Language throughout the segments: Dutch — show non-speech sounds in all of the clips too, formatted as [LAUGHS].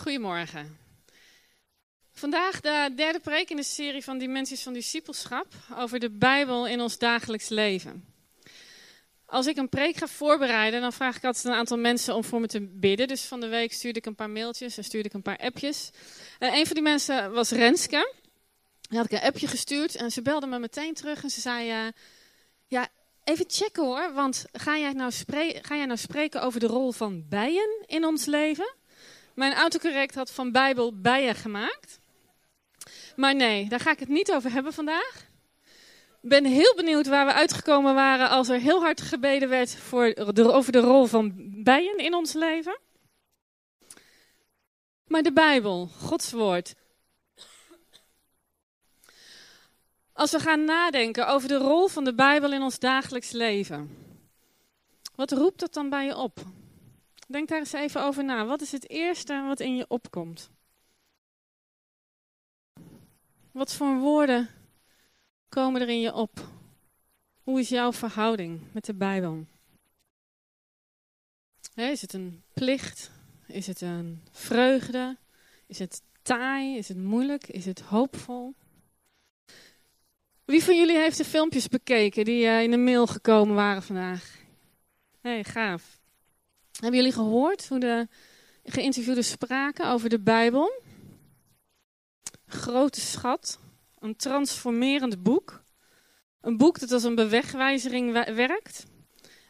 Goedemorgen. Vandaag de derde preek in de serie van Dimensies van Discipelschap over de Bijbel in ons dagelijks leven. Als ik een preek ga voorbereiden, dan vraag ik altijd een aantal mensen om voor me te bidden. Dus van de week stuurde ik een paar mailtjes en stuurde ik een paar appjes. En een van die mensen was Renske. Die had ik een appje gestuurd en ze belde me meteen terug en ze zei... Uh, ja, even checken hoor, want ga jij, nou ga jij nou spreken over de rol van bijen in ons leven? Mijn autocorrect had van Bijbel bijen gemaakt. Maar nee, daar ga ik het niet over hebben vandaag. Ik ben heel benieuwd waar we uitgekomen waren als er heel hard gebeden werd voor de, over de rol van bijen in ons leven. Maar de Bijbel, Gods woord. Als we gaan nadenken over de rol van de Bijbel in ons dagelijks leven, wat roept dat dan bij je op? Denk daar eens even over na. Wat is het eerste wat in je opkomt? Wat voor woorden komen er in je op? Hoe is jouw verhouding met de Bijbel? is het een plicht? Is het een vreugde? Is het taai? Is het moeilijk? Is het hoopvol? Wie van jullie heeft de filmpjes bekeken die uh, in de mail gekomen waren vandaag? hey, gaaf. Hebben jullie gehoord hoe de geïnterviewden spraken over de Bijbel? Grote schat, een transformerend boek. Een boek dat als een bewegwijzering werkt.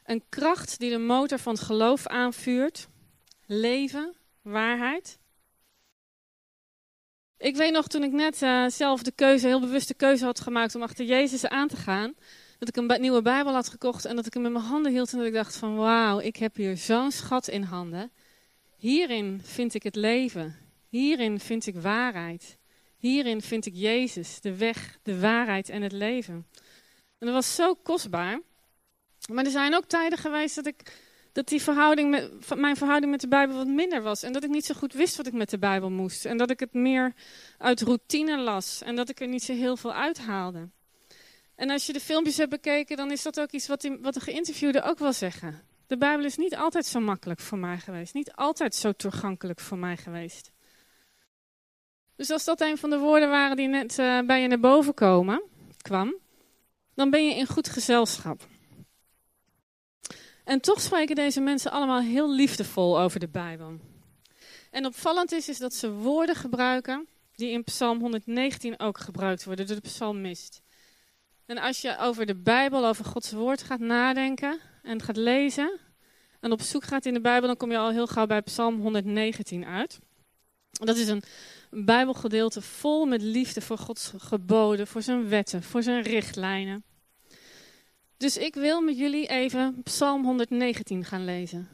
Een kracht die de motor van het geloof aanvuurt. Leven, waarheid. Ik weet nog toen ik net uh, zelf de keuze, heel bewuste keuze had gemaakt om achter Jezus aan te gaan dat ik een nieuwe Bijbel had gekocht en dat ik hem in mijn handen hield en dat ik dacht van wauw, ik heb hier zo'n schat in handen. Hierin vind ik het leven. Hierin vind ik waarheid. Hierin vind ik Jezus, de weg, de waarheid en het leven. En dat was zo kostbaar. Maar er zijn ook tijden geweest dat, ik, dat die verhouding met, mijn verhouding met de Bijbel wat minder was. En dat ik niet zo goed wist wat ik met de Bijbel moest. En dat ik het meer uit routine las. En dat ik er niet zo heel veel uithaalde. En als je de filmpjes hebt bekeken, dan is dat ook iets wat, wat de geïnterviewden ook wel zeggen. De Bijbel is niet altijd zo makkelijk voor mij geweest. Niet altijd zo toegankelijk voor mij geweest. Dus als dat een van de woorden waren die net uh, bij je naar boven komen, kwam, dan ben je in goed gezelschap. En toch spreken deze mensen allemaal heel liefdevol over de Bijbel. En opvallend is, is dat ze woorden gebruiken die in Psalm 119 ook gebruikt worden door de psalmist. En als je over de Bijbel, over Gods woord gaat nadenken en gaat lezen en op zoek gaat in de Bijbel, dan kom je al heel gauw bij Psalm 119 uit. Dat is een Bijbelgedeelte vol met liefde voor Gods geboden, voor zijn wetten, voor zijn richtlijnen. Dus ik wil met jullie even Psalm 119 gaan lezen.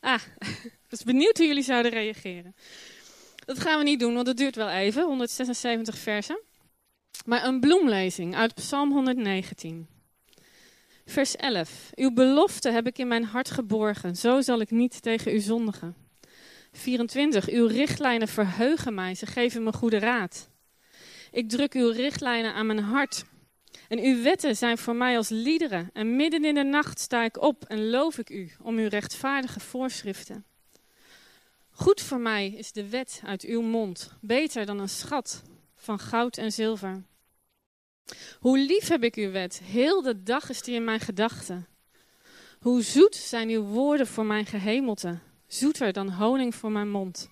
Ah, [LAUGHS] ik was benieuwd hoe jullie zouden reageren. Dat gaan we niet doen, want het duurt wel even, 176 versen. Maar een bloemlezing uit Psalm 119. Vers 11. Uw belofte heb ik in mijn hart geborgen, zo zal ik niet tegen u zondigen. 24. Uw richtlijnen verheugen mij, ze geven me goede raad. Ik druk uw richtlijnen aan mijn hart. En uw wetten zijn voor mij als liederen. En midden in de nacht sta ik op en loof ik u om uw rechtvaardige voorschriften. Goed voor mij is de wet uit uw mond, beter dan een schat van goud en zilver. Hoe lief heb ik uw wet, heel de dag is die in mijn gedachten. Hoe zoet zijn uw woorden voor mijn gehemelte, zoeter dan honing voor mijn mond.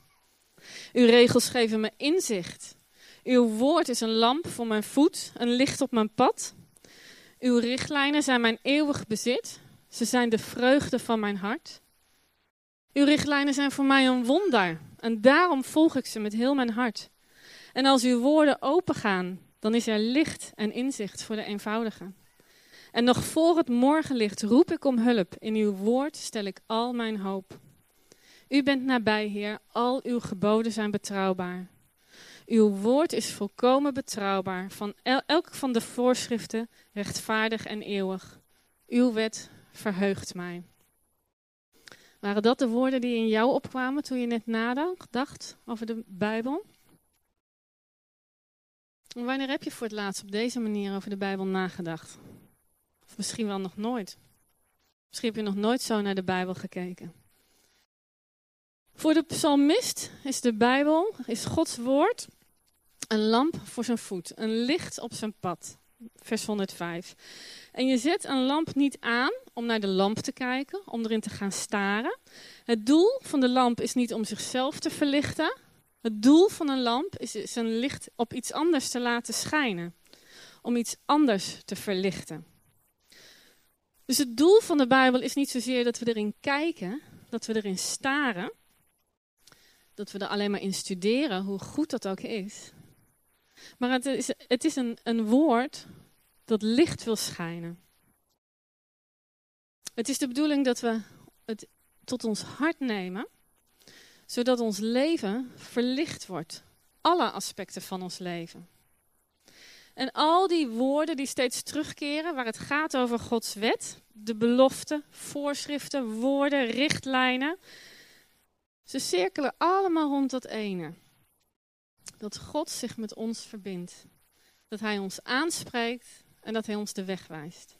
Uw regels geven me inzicht. Uw woord is een lamp voor mijn voet, een licht op mijn pad. Uw richtlijnen zijn mijn eeuwig bezit. Ze zijn de vreugde van mijn hart. Uw richtlijnen zijn voor mij een wonder en daarom volg ik ze met heel mijn hart. En als uw woorden opengaan, dan is er licht en inzicht voor de eenvoudige. En nog voor het morgenlicht roep ik om hulp. In uw woord stel ik al mijn hoop. U bent nabij, Heer, al uw geboden zijn betrouwbaar. Uw woord is volkomen betrouwbaar, van el elk van de voorschriften rechtvaardig en eeuwig. Uw wet verheugt mij. Waren dat de woorden die in jou opkwamen toen je net nadacht over de Bijbel? Wanneer heb je voor het laatst op deze manier over de Bijbel nagedacht? Of misschien wel nog nooit. Misschien heb je nog nooit zo naar de Bijbel gekeken. Voor de psalmist is de Bijbel, is Gods woord, een lamp voor zijn voet, een licht op zijn pad. Vers 105. En je zet een lamp niet aan om naar de lamp te kijken, om erin te gaan staren. Het doel van de lamp is niet om zichzelf te verlichten. Het doel van een lamp is zijn licht op iets anders te laten schijnen. Om iets anders te verlichten. Dus het doel van de Bijbel is niet zozeer dat we erin kijken, dat we erin staren, dat we er alleen maar in studeren, hoe goed dat ook is. Maar het is, het is een, een woord dat licht wil schijnen. Het is de bedoeling dat we het tot ons hart nemen, zodat ons leven verlicht wordt. Alle aspecten van ons leven. En al die woorden die steeds terugkeren, waar het gaat over Gods wet, de beloften, voorschriften, woorden, richtlijnen, ze cirkelen allemaal rond dat ene. Dat God zich met ons verbindt. Dat Hij ons aanspreekt en dat Hij ons de weg wijst.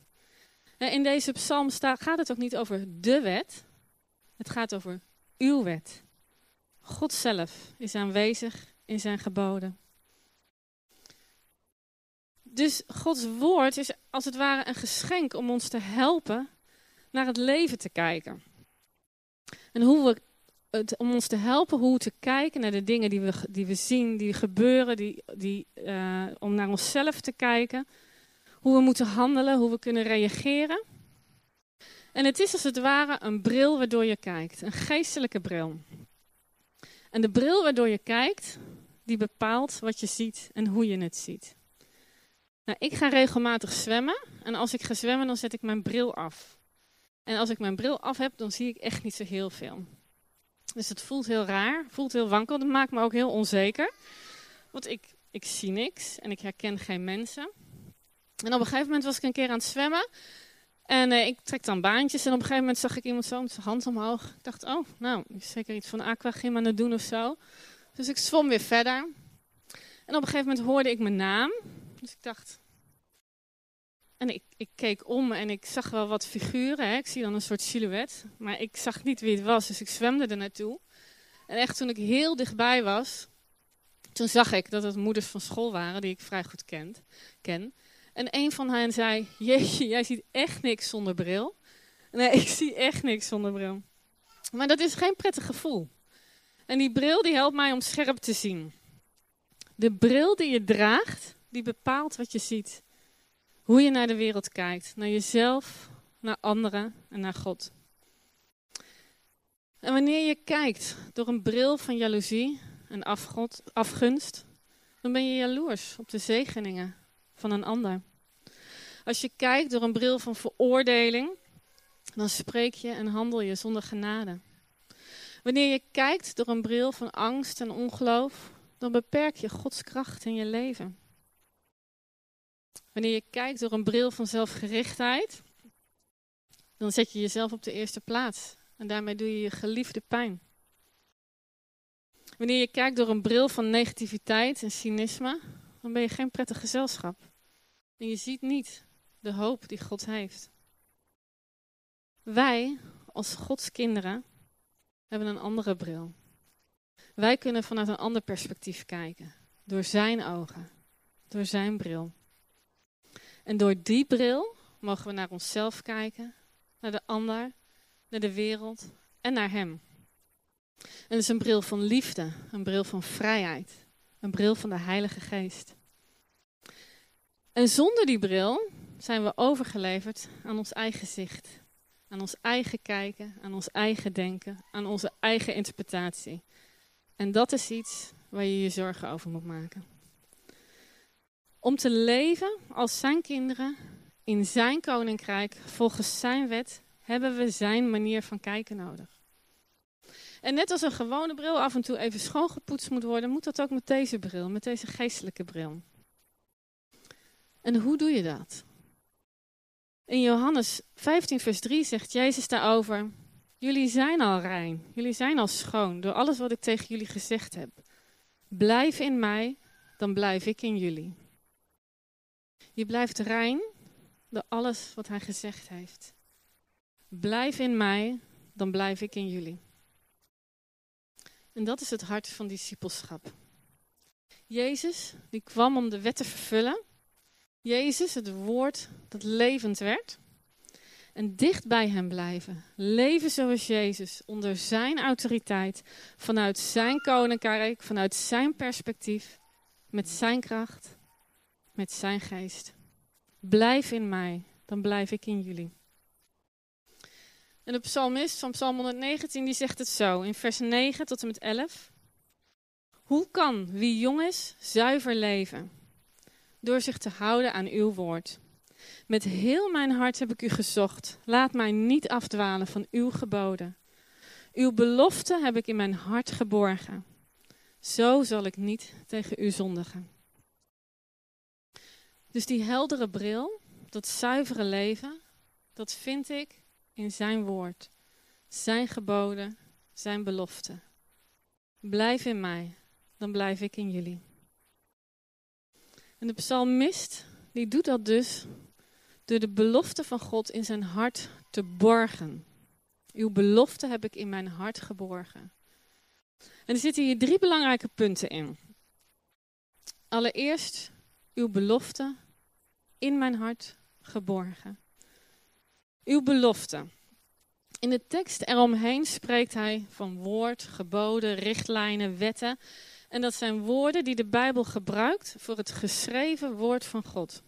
In deze psalm gaat het ook niet over de wet. Het gaat over uw wet. God zelf is aanwezig in zijn geboden. Dus Gods woord is als het ware een geschenk om ons te helpen naar het leven te kijken. En hoe we het, om ons te helpen hoe te kijken naar de dingen die we, die we zien, die gebeuren, die, die, uh, om naar onszelf te kijken. Hoe we moeten handelen, hoe we kunnen reageren. En het is als het ware een bril waardoor je kijkt, een geestelijke bril. En de bril waardoor je kijkt, die bepaalt wat je ziet en hoe je het ziet. Nou, ik ga regelmatig zwemmen en als ik ga zwemmen, dan zet ik mijn bril af. En als ik mijn bril af heb, dan zie ik echt niet zo heel veel. Dus het voelt heel raar, voelt heel wankel. Dat maakt me ook heel onzeker. Want ik, ik zie niks en ik herken geen mensen. En op een gegeven moment was ik een keer aan het zwemmen. En uh, ik trek dan baantjes. En op een gegeven moment zag ik iemand zo met zijn hand omhoog. Ik dacht, oh, nou, is zeker iets van aquagym aan het doen of zo. Dus ik zwom weer verder. En op een gegeven moment hoorde ik mijn naam. Dus ik dacht. En ik, ik keek om en ik zag wel wat figuren. Hè. Ik zie dan een soort silhouet. Maar ik zag niet wie het was, dus ik zwemde er naartoe. En echt toen ik heel dichtbij was, toen zag ik dat het moeders van school waren, die ik vrij goed kent, ken. En een van hen zei: Jeetje, jij ziet echt niks zonder bril. Nee, [LAUGHS] ik zie echt niks zonder bril. Maar dat is geen prettig gevoel. En die bril die helpt mij om scherp te zien. De bril die je draagt, die bepaalt wat je ziet. Hoe je naar de wereld kijkt, naar jezelf, naar anderen en naar God. En wanneer je kijkt door een bril van jaloezie en afgunst, dan ben je jaloers op de zegeningen van een ander. Als je kijkt door een bril van veroordeling, dan spreek je en handel je zonder genade. Wanneer je kijkt door een bril van angst en ongeloof, dan beperk je Gods kracht in je leven. Wanneer je kijkt door een bril van zelfgerichtheid, dan zet je jezelf op de eerste plaats. En daarmee doe je je geliefde pijn. Wanneer je kijkt door een bril van negativiteit en cynisme, dan ben je geen prettig gezelschap. En je ziet niet de hoop die God heeft. Wij, als Gods kinderen, hebben een andere bril. Wij kunnen vanuit een ander perspectief kijken. Door zijn ogen. Door zijn bril. En door die bril mogen we naar onszelf kijken, naar de ander, naar de wereld en naar hem. En het is een bril van liefde, een bril van vrijheid, een bril van de Heilige Geest. En zonder die bril zijn we overgeleverd aan ons eigen zicht, aan ons eigen kijken, aan ons eigen denken, aan onze eigen interpretatie. En dat is iets waar je je zorgen over moet maken. Om te leven als zijn kinderen in zijn koninkrijk, volgens zijn wet, hebben we zijn manier van kijken nodig. En net als een gewone bril af en toe even schoongepoetst moet worden, moet dat ook met deze bril, met deze geestelijke bril. En hoe doe je dat? In Johannes 15, vers 3 zegt Jezus daarover: Jullie zijn al rein, jullie zijn al schoon door alles wat ik tegen jullie gezegd heb. Blijf in mij, dan blijf ik in jullie. Je blijft rein door alles wat hij gezegd heeft. Blijf in mij, dan blijf ik in jullie. En dat is het hart van discipelschap. Jezus, die kwam om de wet te vervullen. Jezus, het woord dat levend werd. En dicht bij hem blijven. Leven zoals Jezus, onder zijn autoriteit, vanuit zijn koninkrijk, vanuit zijn perspectief, met zijn kracht, met zijn geest. Blijf in mij, dan blijf ik in jullie. En de psalmist van Psalm 119 die zegt het zo in vers 9 tot en met 11. Hoe kan wie jong is zuiver leven? Door zich te houden aan uw woord. Met heel mijn hart heb ik u gezocht. Laat mij niet afdwalen van uw geboden. Uw belofte heb ik in mijn hart geborgen. Zo zal ik niet tegen u zondigen. Dus die heldere bril, dat zuivere leven, dat vind ik in zijn woord, zijn geboden, zijn belofte. Blijf in mij, dan blijf ik in jullie. En de psalmist, die doet dat dus door de belofte van God in zijn hart te borgen. Uw belofte heb ik in mijn hart geborgen. En er zitten hier drie belangrijke punten in. Allereerst uw belofte in mijn hart geborgen. Uw belofte. In de tekst eromheen spreekt hij van woord, geboden, richtlijnen, wetten. En dat zijn woorden die de Bijbel gebruikt voor het geschreven woord van God.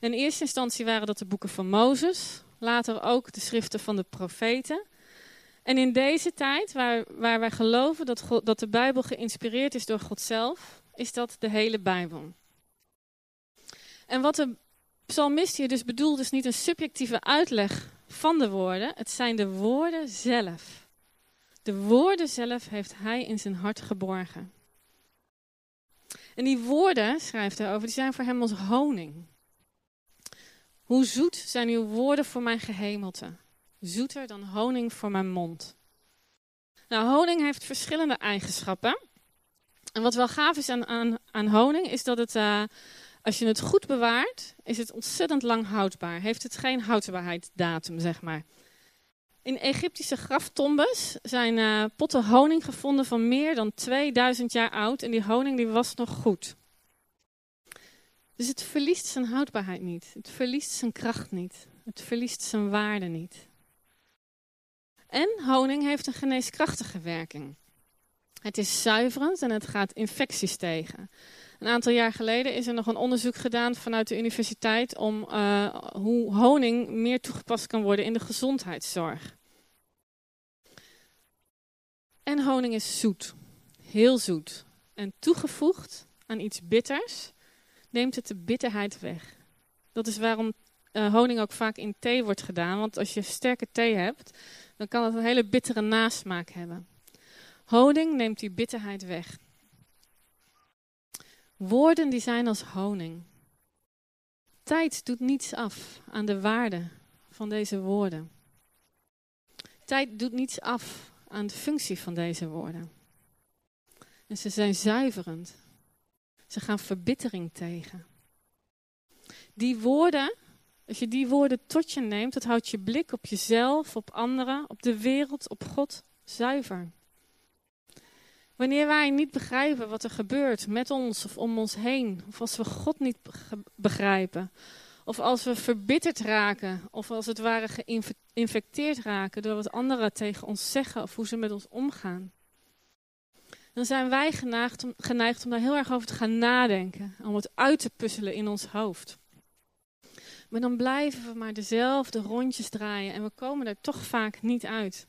In eerste instantie waren dat de boeken van Mozes, later ook de schriften van de profeten. En in deze tijd, waar, waar wij geloven dat, dat de Bijbel geïnspireerd is door God zelf, is dat de hele Bijbel. En wat de psalmist hier dus bedoelt, is niet een subjectieve uitleg van de woorden, het zijn de woorden zelf. De woorden zelf heeft hij in zijn hart geborgen. En die woorden, schrijft hij over, die zijn voor hem als honing. Hoe zoet zijn uw woorden voor mijn gehemelte? Zoeter dan honing voor mijn mond. Nou, honing heeft verschillende eigenschappen. En wat wel gaaf is aan, aan, aan honing, is dat het, uh, als je het goed bewaart, is het ontzettend lang houdbaar. Heeft het geen houdbaarheidsdatum, zeg maar. In Egyptische graftombes zijn uh, potten honing gevonden van meer dan 2000 jaar oud. En die honing die was nog goed. Dus het verliest zijn houdbaarheid niet. Het verliest zijn kracht niet. Het verliest zijn waarde niet. En honing heeft een geneeskrachtige werking. Het is zuiverend en het gaat infecties tegen. Een aantal jaar geleden is er nog een onderzoek gedaan vanuit de universiteit om uh, hoe honing meer toegepast kan worden in de gezondheidszorg. En honing is zoet, heel zoet. En toegevoegd aan iets bitters neemt het de bitterheid weg. Dat is waarom uh, honing ook vaak in thee wordt gedaan. Want als je sterke thee hebt, dan kan het een hele bittere nasmaak hebben. Honing neemt die bitterheid weg. Woorden die zijn als honing. Tijd doet niets af aan de waarde van deze woorden. Tijd doet niets af aan de functie van deze woorden. En ze zijn zuiverend. Ze gaan verbittering tegen. Die woorden, als je die woorden tot je neemt, dat houdt je blik op jezelf, op anderen, op de wereld, op God zuiver. Wanneer wij niet begrijpen wat er gebeurt met ons of om ons heen, of als we God niet begrijpen, of als we verbitterd raken, of als het ware geïnfecteerd raken door wat anderen tegen ons zeggen of hoe ze met ons omgaan, dan zijn wij geneigd om, daar heel erg over te gaan nadenken, om het uit te puzzelen in ons hoofd. Maar dan blijven we maar dezelfde rondjes draaien en we komen er toch vaak niet uit.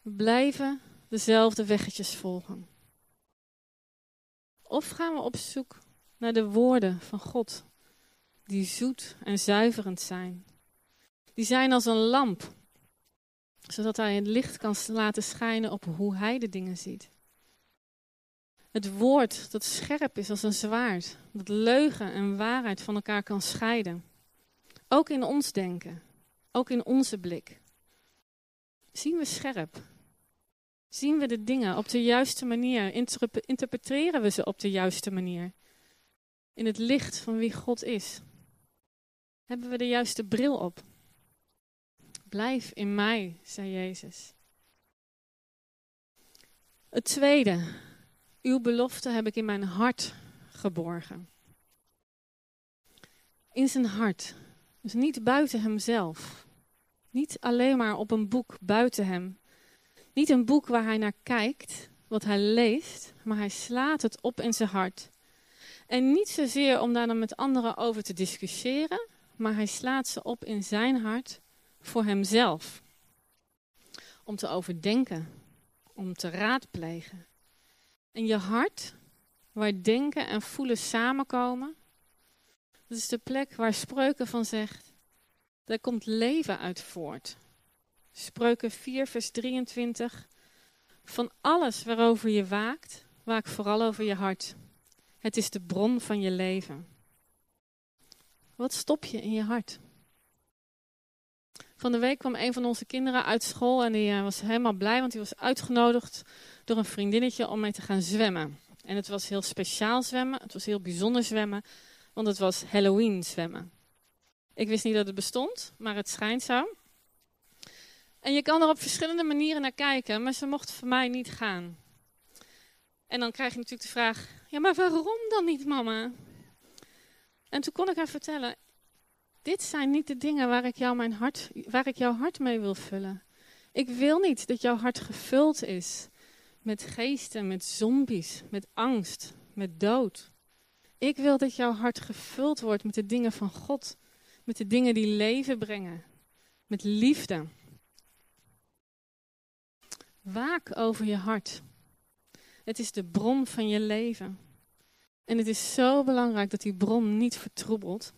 We blijven dezelfde weggetjes volgen? Of gaan we op zoek naar de woorden van God, die zoet en zuiverend zijn? Die zijn als een lamp, zodat hij het licht kan laten schijnen op hoe hij de dingen ziet. Het woord dat scherp is als een zwaard, dat leugen en waarheid van elkaar kan scheiden. Ook in ons denken, ook in onze blik. Zien we scherp Zien we de dingen op de juiste manier? Interpreteren we ze op de juiste manier? In het licht van wie God is? Hebben we de juiste bril op? Blijf in mij, zei Jezus. Het tweede, uw belofte heb ik in mijn hart geborgen. In zijn hart. Dus niet buiten hemzelf. Niet alleen maar op een boek buiten hem. Niet een boek waar hij naar kijkt, wat hij leest, maar hij slaat het op in zijn hart. En niet zozeer om daar dan met anderen over te discussiëren, maar hij slaat ze op in zijn hart voor hemzelf. Om te overdenken, om te raadplegen. En je hart, waar denken en voelen samenkomen, dat is de plek waar Spreuken van zegt, daar komt leven uit voort. Spreuken 4, vers 23. Van alles waarover je waakt, waak vooral over je hart. Het is de bron van je leven. Wat stop je in je hart? Van de week kwam een van onze kinderen uit school en die eh, was helemaal blij, want hij was uitgenodigd door een vriendinnetje om mee te gaan zwemmen. En het was heel speciaal zwemmen, het was heel bijzonder zwemmen, want het was Halloween zwemmen. Ik wist niet dat het bestond, maar het schijnt zo. En je kan er op verschillende manieren naar kijken, maar ze mocht voor mij niet gaan. En dan krijg je natuurlijk de vraag: ja, maar waarom dan niet, mama? En toen kon ik haar vertellen: dit zijn niet de dingen waar ik, jou mijn hart, waar ik jouw hart mee wil vullen. Ik wil niet dat jouw hart gevuld is met geesten, met zombies, met angst, met dood. Ik wil dat jouw hart gevuld wordt met de dingen van God, met de dingen die leven brengen, met liefde. Waak over je hart. Het is de bron van je leven. En het is zo belangrijk dat die bron niet vertroebelt.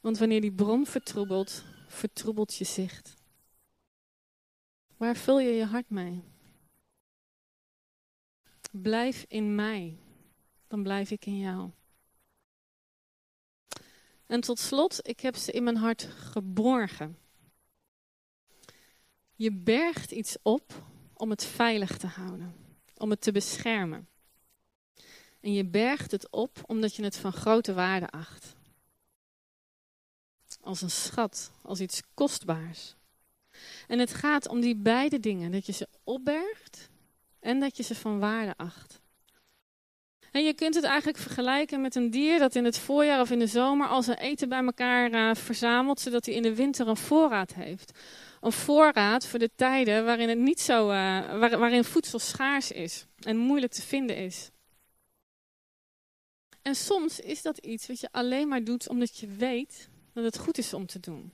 Want wanneer die bron vertroebelt, vertroebelt je zicht. Waar vul je je hart mee? Blijf in mij, dan blijf ik in jou. En tot slot, ik heb ze in mijn hart geborgen. Je bergt iets op om het veilig te houden, om het te beschermen. En je bergt het op omdat je het van grote waarde acht. Als een schat, als iets kostbaars. En het gaat om die beide dingen: dat je ze opbergt en dat je ze van waarde acht. En je kunt het eigenlijk vergelijken met een dier dat in het voorjaar of in de zomer al zijn eten bij elkaar uh, verzamelt, zodat hij in de winter een voorraad heeft. Een voorraad voor de tijden waarin, het niet zo, waar, waarin voedsel schaars is en moeilijk te vinden is. En soms is dat iets wat je alleen maar doet omdat je weet dat het goed is om te doen.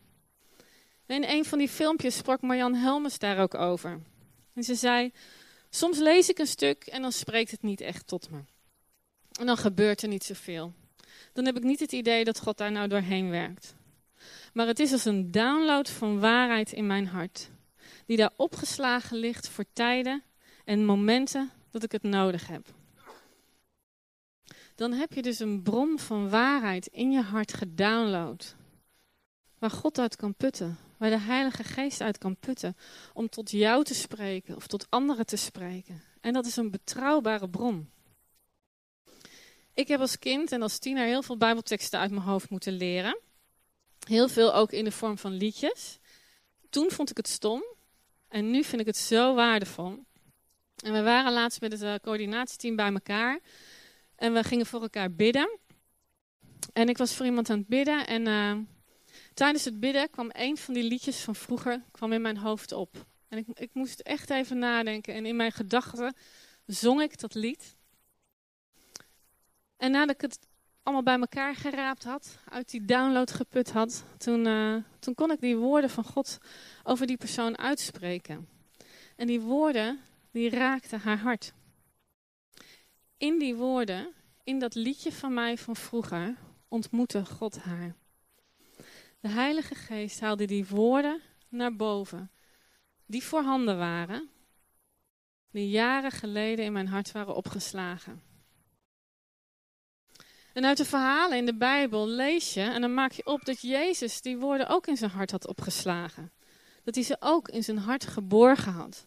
In een van die filmpjes sprak Marjan Helmes daar ook over. En ze zei: Soms lees ik een stuk en dan spreekt het niet echt tot me. En dan gebeurt er niet zoveel. Dan heb ik niet het idee dat God daar nou doorheen werkt. Maar het is als een download van waarheid in mijn hart, die daar opgeslagen ligt voor tijden en momenten dat ik het nodig heb. Dan heb je dus een bron van waarheid in je hart gedownload. Waar God uit kan putten, waar de Heilige Geest uit kan putten. Om tot jou te spreken of tot anderen te spreken. En dat is een betrouwbare bron. Ik heb als kind en als tiener heel veel Bijbelteksten uit mijn hoofd moeten leren. Heel veel ook in de vorm van liedjes. Toen vond ik het stom en nu vind ik het zo waardevol. En we waren laatst met het uh, coördinatieteam bij elkaar en we gingen voor elkaar bidden. En ik was voor iemand aan het bidden en uh, tijdens het bidden kwam een van die liedjes van vroeger kwam in mijn hoofd op. En ik, ik moest echt even nadenken en in mijn gedachten zong ik dat lied. En nadat ik het allemaal bij elkaar geraapt had, uit die download geput had, toen, uh, toen kon ik die woorden van God over die persoon uitspreken. En die woorden, die raakten haar hart. In die woorden, in dat liedje van mij van vroeger, ontmoette God haar. De Heilige Geest haalde die woorden naar boven, die voorhanden waren, die jaren geleden in mijn hart waren opgeslagen. En uit de verhalen in de Bijbel lees je en dan maak je op dat Jezus die woorden ook in zijn hart had opgeslagen. Dat hij ze ook in zijn hart geborgen had.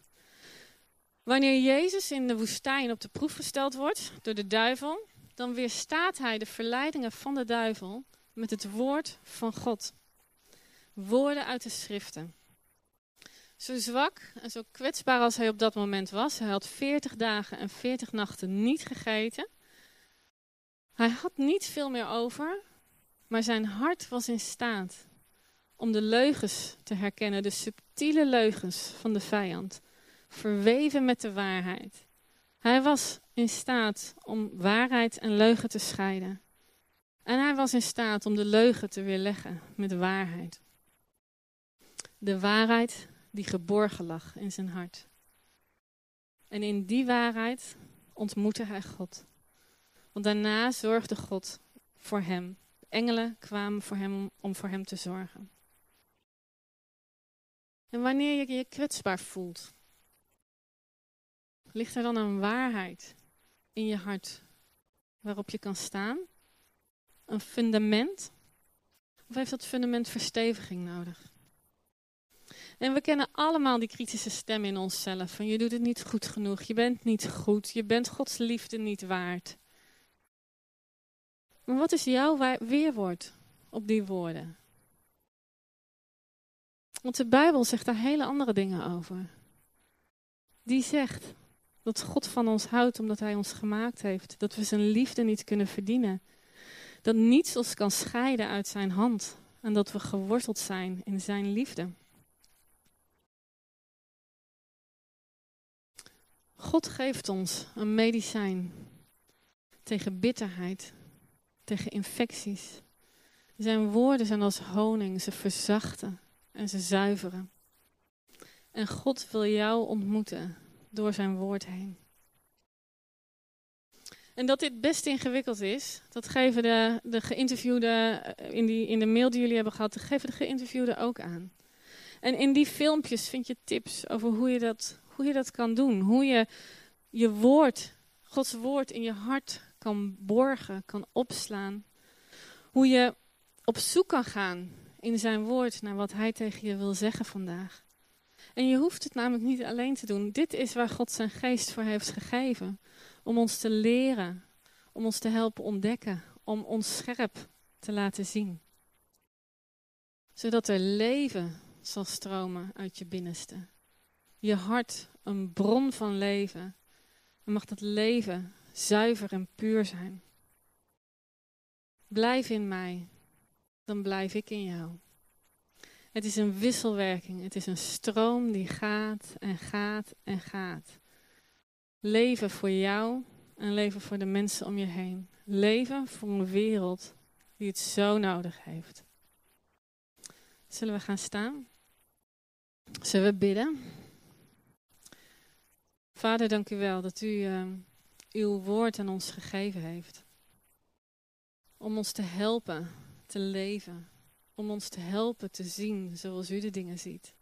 Wanneer Jezus in de woestijn op de proef gesteld wordt door de duivel, dan weerstaat hij de verleidingen van de duivel met het woord van God. Woorden uit de schriften. Zo zwak en zo kwetsbaar als hij op dat moment was. Hij had 40 dagen en 40 nachten niet gegeten. Hij had niet veel meer over, maar zijn hart was in staat om de leugens te herkennen, de subtiele leugens van de vijand, verweven met de waarheid. Hij was in staat om waarheid en leugen te scheiden. En hij was in staat om de leugen te weerleggen met waarheid. De waarheid die geborgen lag in zijn hart. En in die waarheid ontmoette hij God. Want daarna zorgde God voor hem. Engelen kwamen voor hem om voor hem te zorgen. En wanneer je je kwetsbaar voelt, ligt er dan een waarheid in je hart waarop je kan staan? Een fundament? Of heeft dat fundament versteviging nodig? En we kennen allemaal die kritische stem in onszelf. Van je doet het niet goed genoeg, je bent niet goed, je bent Gods liefde niet waard. Maar wat is jouw weerwoord op die woorden? Want de Bijbel zegt daar hele andere dingen over. Die zegt dat God van ons houdt omdat Hij ons gemaakt heeft. Dat we Zijn liefde niet kunnen verdienen. Dat niets ons kan scheiden uit Zijn hand. En dat we geworteld zijn in Zijn liefde. God geeft ons een medicijn tegen bitterheid, tegen infecties. Zijn woorden zijn als honing, ze verzachten en ze zuiveren. En God wil jou ontmoeten door zijn woord heen. En dat dit best ingewikkeld is, dat geven de, de geïnterviewden eh, in, die, in de mail die jullie hebben gehad, dat geven de geïnterviewden ook aan. En in die filmpjes vind je tips over hoe je dat, hoe je dat kan doen. Hoe je je woord, Gods woord in je hart kan borgen, kan opslaan. Hoe je op zoek kan gaan in zijn woord naar wat hij tegen je wil zeggen vandaag. En je hoeft het namelijk niet alleen te doen. Dit is waar God zijn geest voor heeft gegeven. Om ons te leren, om ons te helpen ontdekken, om ons scherp te laten zien. Zodat er leven zal stromen uit je binnenste. Je hart een bron van leven. En mag dat leven zuiver en puur zijn. Blijf in mij, dan blijf ik in jou. Het is een wisselwerking. Het is een stroom die gaat en gaat en gaat. Leven voor jou en leven voor de mensen om je heen. Leven voor een wereld die het zo nodig heeft. Zullen we gaan staan? Zullen we bidden? Vader, dank u wel dat u uh, uw woord aan ons gegeven heeft. Om ons te helpen te leven om ons te helpen te zien zoals u de dingen ziet.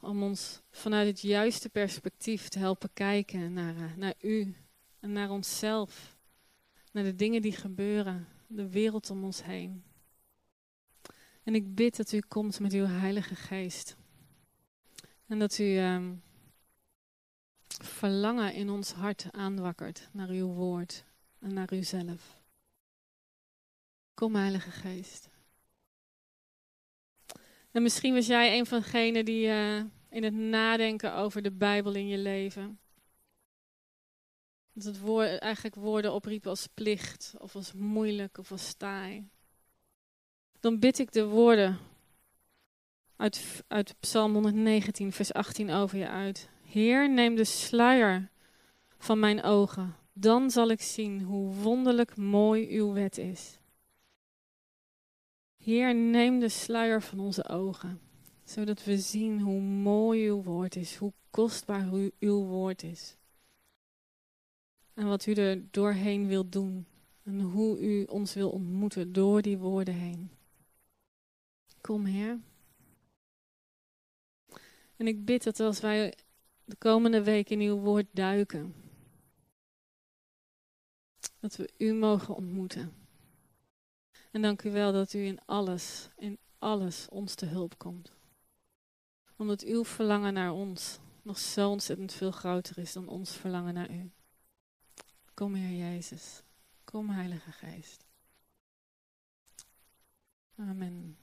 Om ons vanuit het juiste perspectief te helpen kijken naar, eh, naar u en naar onszelf. Naar de dingen die gebeuren, de wereld om ons heen. En ik bid dat u komt met uw Heilige Geest. En dat u ehm, verlangen in ons hart aanwakkert naar uw woord en naar uzelf. Kom, Heilige Geest. En misschien was jij een van degenen die uh, in het nadenken over de Bijbel in je leven. Dat het woord, eigenlijk woorden opriepen als plicht, of als moeilijk, of als taai. Dan bid ik de woorden uit, uit Psalm 119, vers 18 over je uit. Heer, neem de sluier van mijn ogen, dan zal ik zien hoe wonderlijk mooi uw wet is. Heer, neem de sluier van onze ogen, zodat we zien hoe mooi uw woord is, hoe kostbaar uw woord is. En wat u er doorheen wil doen en hoe u ons wil ontmoeten door die woorden heen. Kom, Heer. En ik bid dat als wij de komende week in uw woord duiken, dat we u mogen ontmoeten. En dank u wel dat u in alles, in alles ons te hulp komt. Omdat uw verlangen naar ons nog zo ontzettend veel groter is dan ons verlangen naar u. Kom Heer Jezus. Kom Heilige Geest. Amen.